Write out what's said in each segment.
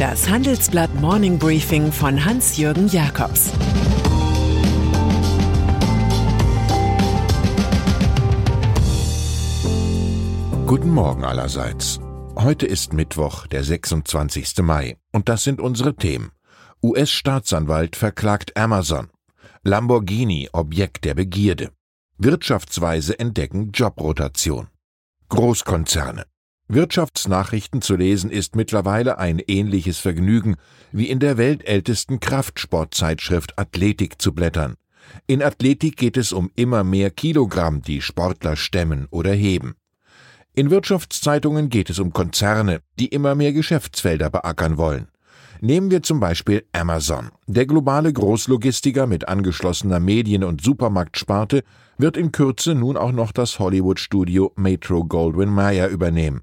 Das Handelsblatt Morning Briefing von Hans-Jürgen Jakobs Guten Morgen allerseits. Heute ist Mittwoch, der 26. Mai, und das sind unsere Themen. US-Staatsanwalt verklagt Amazon. Lamborghini Objekt der Begierde. Wirtschaftsweise entdecken Jobrotation. Großkonzerne. Wirtschaftsnachrichten zu lesen ist mittlerweile ein ähnliches Vergnügen wie in der weltältesten Kraftsportzeitschrift Athletik zu blättern. In Athletik geht es um immer mehr Kilogramm, die Sportler stemmen oder heben. In Wirtschaftszeitungen geht es um Konzerne, die immer mehr Geschäftsfelder beackern wollen. Nehmen wir zum Beispiel Amazon. Der globale Großlogistiker mit angeschlossener Medien- und Supermarktsparte wird in Kürze nun auch noch das Hollywood-Studio Metro Goldwyn Mayer übernehmen.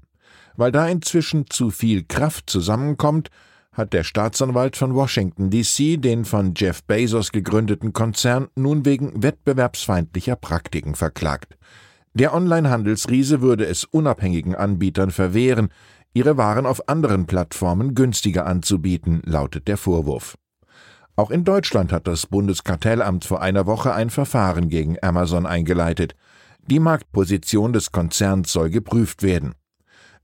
Weil da inzwischen zu viel Kraft zusammenkommt, hat der Staatsanwalt von Washington DC den von Jeff Bezos gegründeten Konzern nun wegen wettbewerbsfeindlicher Praktiken verklagt. Der Onlinehandelsriese würde es unabhängigen Anbietern verwehren, ihre Waren auf anderen Plattformen günstiger anzubieten, lautet der Vorwurf. Auch in Deutschland hat das Bundeskartellamt vor einer Woche ein Verfahren gegen Amazon eingeleitet. Die Marktposition des Konzerns soll geprüft werden.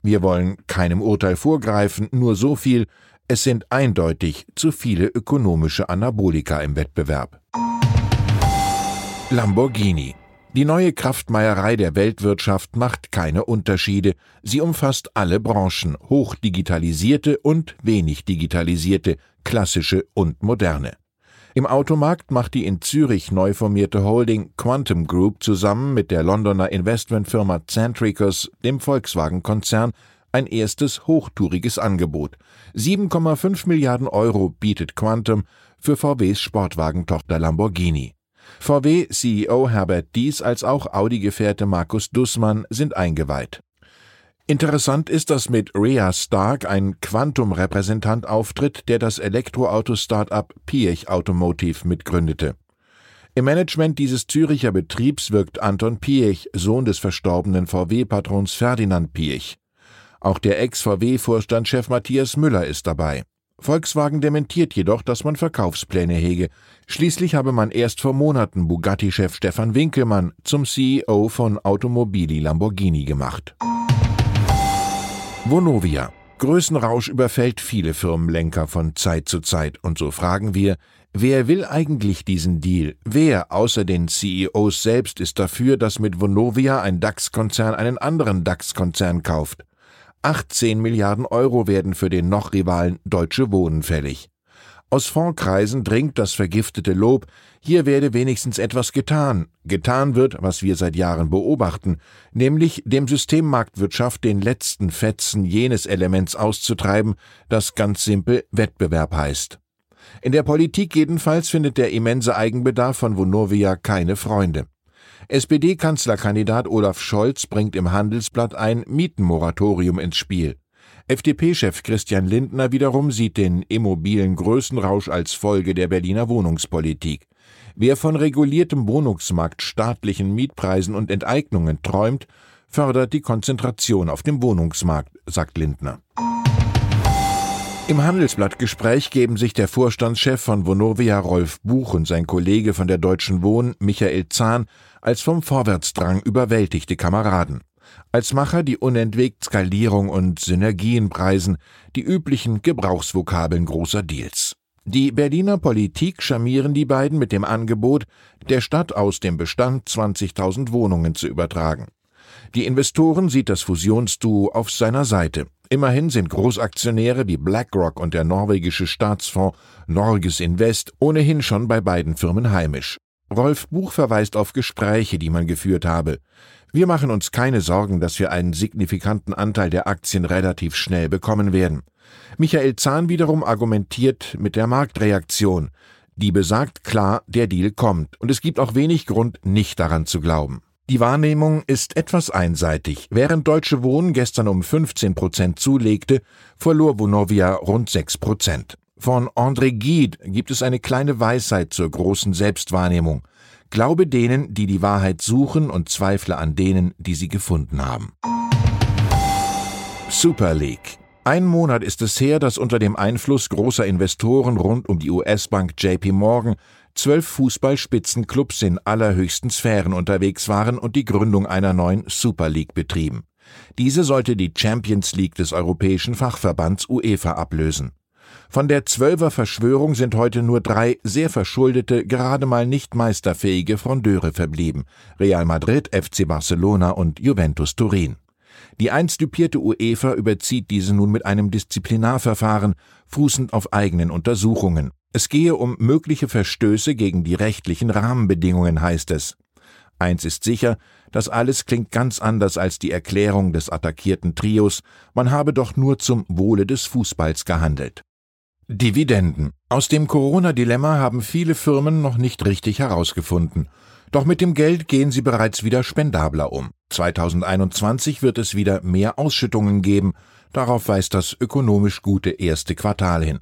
Wir wollen keinem Urteil vorgreifen, nur so viel, es sind eindeutig zu viele ökonomische Anabolika im Wettbewerb. Lamborghini. Die neue Kraftmeierei der Weltwirtschaft macht keine Unterschiede. Sie umfasst alle Branchen, hochdigitalisierte und wenig digitalisierte, klassische und moderne. Im Automarkt macht die in Zürich neu formierte Holding Quantum Group zusammen mit der Londoner Investmentfirma Centricus, dem Volkswagen-Konzern, ein erstes hochtouriges Angebot. 7,5 Milliarden Euro bietet Quantum für VWs Sportwagentochter Lamborghini. VW-CEO Herbert Dies als auch Audi-Gefährte Markus Dussmann sind eingeweiht. Interessant ist, dass mit Rhea Stark ein Quantum-Repräsentant auftritt, der das Elektroauto-Startup Piech Automotive mitgründete. Im Management dieses Züricher Betriebs wirkt Anton Piech, Sohn des verstorbenen VW-Patrons Ferdinand Piech. Auch der Ex-VW-Vorstandschef Matthias Müller ist dabei. Volkswagen dementiert jedoch, dass man Verkaufspläne hege. Schließlich habe man erst vor Monaten Bugatti-Chef Stefan Winkelmann zum CEO von Automobili Lamborghini gemacht. Vonovia. Größenrausch überfällt viele Firmenlenker von Zeit zu Zeit, und so fragen wir, wer will eigentlich diesen Deal? Wer außer den CEOs selbst ist dafür, dass mit Vonovia ein DAX-Konzern einen anderen DAX-Konzern kauft? 18 Milliarden Euro werden für den noch Rivalen Deutsche Wohnen fällig. Aus Fondskreisen dringt das vergiftete Lob, hier werde wenigstens etwas getan. Getan wird, was wir seit Jahren beobachten, nämlich dem Systemmarktwirtschaft den letzten Fetzen jenes Elements auszutreiben, das ganz simpel Wettbewerb heißt. In der Politik jedenfalls findet der immense Eigenbedarf von Vonovia keine Freunde. SPD-Kanzlerkandidat Olaf Scholz bringt im Handelsblatt ein Mietenmoratorium ins Spiel. FDP-Chef Christian Lindner wiederum sieht den immobilen Größenrausch als Folge der Berliner Wohnungspolitik. Wer von reguliertem Wohnungsmarkt, staatlichen Mietpreisen und Enteignungen träumt, fördert die Konzentration auf dem Wohnungsmarkt, sagt Lindner. Im Handelsblattgespräch geben sich der Vorstandschef von Vonovia Rolf Buch und sein Kollege von der Deutschen Wohn Michael Zahn als vom Vorwärtsdrang überwältigte Kameraden. Als Macher die unentwegt Skalierung und Synergien preisen, die üblichen Gebrauchsvokabeln großer Deals. Die Berliner Politik charmieren die beiden mit dem Angebot, der Stadt aus dem Bestand 20.000 Wohnungen zu übertragen. Die Investoren sieht das Fusionsduo auf seiner Seite. Immerhin sind Großaktionäre wie BlackRock und der norwegische Staatsfonds Norges Invest ohnehin schon bei beiden Firmen heimisch. Rolf Buch verweist auf Gespräche, die man geführt habe. Wir machen uns keine Sorgen, dass wir einen signifikanten Anteil der Aktien relativ schnell bekommen werden. Michael Zahn wiederum argumentiert mit der Marktreaktion. Die besagt klar, der Deal kommt, und es gibt auch wenig Grund, nicht daran zu glauben. Die Wahrnehmung ist etwas einseitig. Während Deutsche Wohnen gestern um 15 Prozent zulegte, verlor Vonovia rund 6 Prozent. Von André Gide gibt es eine kleine Weisheit zur großen Selbstwahrnehmung. Glaube denen, die die Wahrheit suchen und zweifle an denen, die sie gefunden haben. Super League. Ein Monat ist es her, dass unter dem Einfluss großer Investoren rund um die US-Bank JP Morgan zwölf Fußballspitzenclubs in allerhöchsten Sphären unterwegs waren und die Gründung einer neuen Super League betrieben. Diese sollte die Champions League des europäischen Fachverbands UEFA ablösen. Von der Zwölfer Verschwörung sind heute nur drei sehr verschuldete, gerade mal nicht meisterfähige Frondeure verblieben: Real Madrid, FC Barcelona und Juventus Turin. Die einst dupierte UEFA überzieht diese nun mit einem Disziplinarverfahren, fußend auf eigenen Untersuchungen. Es gehe um mögliche Verstöße gegen die rechtlichen Rahmenbedingungen, heißt es. Eins ist sicher, das alles klingt ganz anders als die Erklärung des attackierten Trios, man habe doch nur zum Wohle des Fußballs gehandelt. Dividenden. Aus dem Corona-Dilemma haben viele Firmen noch nicht richtig herausgefunden. Doch mit dem Geld gehen sie bereits wieder spendabler um. 2021 wird es wieder mehr Ausschüttungen geben. Darauf weist das ökonomisch gute erste Quartal hin.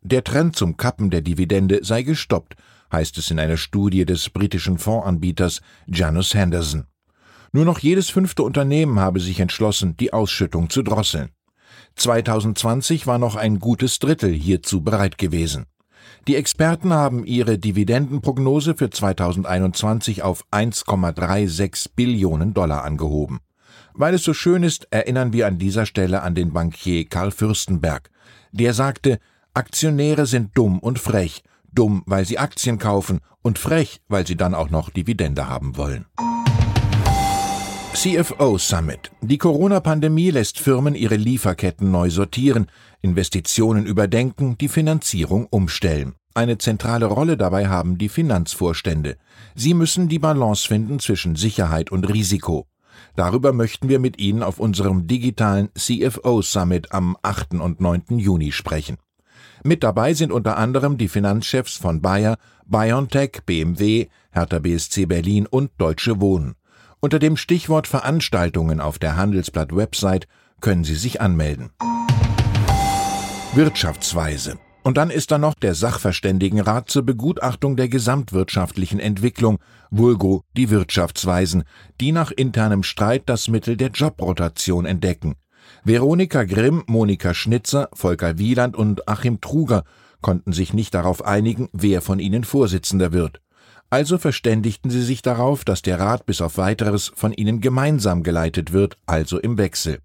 Der Trend zum Kappen der Dividende sei gestoppt, heißt es in einer Studie des britischen Fondsanbieters Janus Henderson. Nur noch jedes fünfte Unternehmen habe sich entschlossen, die Ausschüttung zu drosseln. 2020 war noch ein gutes Drittel hierzu bereit gewesen. Die Experten haben ihre Dividendenprognose für 2021 auf 1,36 Billionen Dollar angehoben. Weil es so schön ist, erinnern wir an dieser Stelle an den Bankier Karl Fürstenberg. Der sagte, Aktionäre sind dumm und frech, dumm, weil sie Aktien kaufen und frech, weil sie dann auch noch Dividende haben wollen. CFO Summit. Die Corona-Pandemie lässt Firmen ihre Lieferketten neu sortieren, Investitionen überdenken, die Finanzierung umstellen. Eine zentrale Rolle dabei haben die Finanzvorstände. Sie müssen die Balance finden zwischen Sicherheit und Risiko. Darüber möchten wir mit Ihnen auf unserem digitalen CFO Summit am 8. und 9. Juni sprechen. Mit dabei sind unter anderem die Finanzchefs von Bayer, BioNTech, BMW, Hertha BSC Berlin und Deutsche Wohnen. Unter dem Stichwort Veranstaltungen auf der Handelsblatt-Website können Sie sich anmelden. Wirtschaftsweise. Und dann ist da noch der Sachverständigenrat zur Begutachtung der gesamtwirtschaftlichen Entwicklung, vulgo die Wirtschaftsweisen, die nach internem Streit das Mittel der Jobrotation entdecken. Veronika Grimm, Monika Schnitzer, Volker Wieland und Achim Truger konnten sich nicht darauf einigen, wer von ihnen Vorsitzender wird. Also verständigten sie sich darauf, dass der Rat bis auf weiteres von ihnen gemeinsam geleitet wird, also im Wechsel.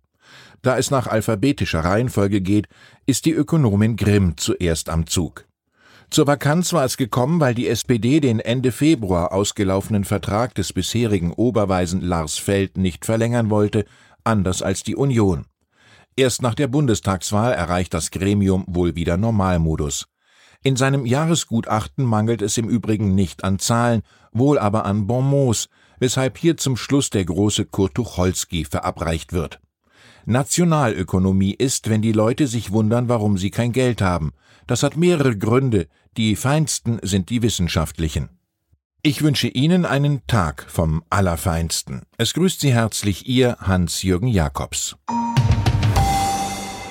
Da es nach alphabetischer Reihenfolge geht, ist die Ökonomin Grimm zuerst am Zug. Zur Vakanz war es gekommen, weil die SPD den Ende Februar ausgelaufenen Vertrag des bisherigen Oberweisen Lars Feld nicht verlängern wollte, anders als die Union. Erst nach der Bundestagswahl erreicht das Gremium wohl wieder Normalmodus. In seinem Jahresgutachten mangelt es im Übrigen nicht an Zahlen, wohl aber an Bonmots, weshalb hier zum Schluss der große Kurt Tucholsky verabreicht wird. Nationalökonomie ist, wenn die Leute sich wundern, warum sie kein Geld haben. Das hat mehrere Gründe, die feinsten sind die wissenschaftlichen. Ich wünsche Ihnen einen Tag vom Allerfeinsten. Es grüßt Sie herzlich Ihr Hans-Jürgen Jakobs.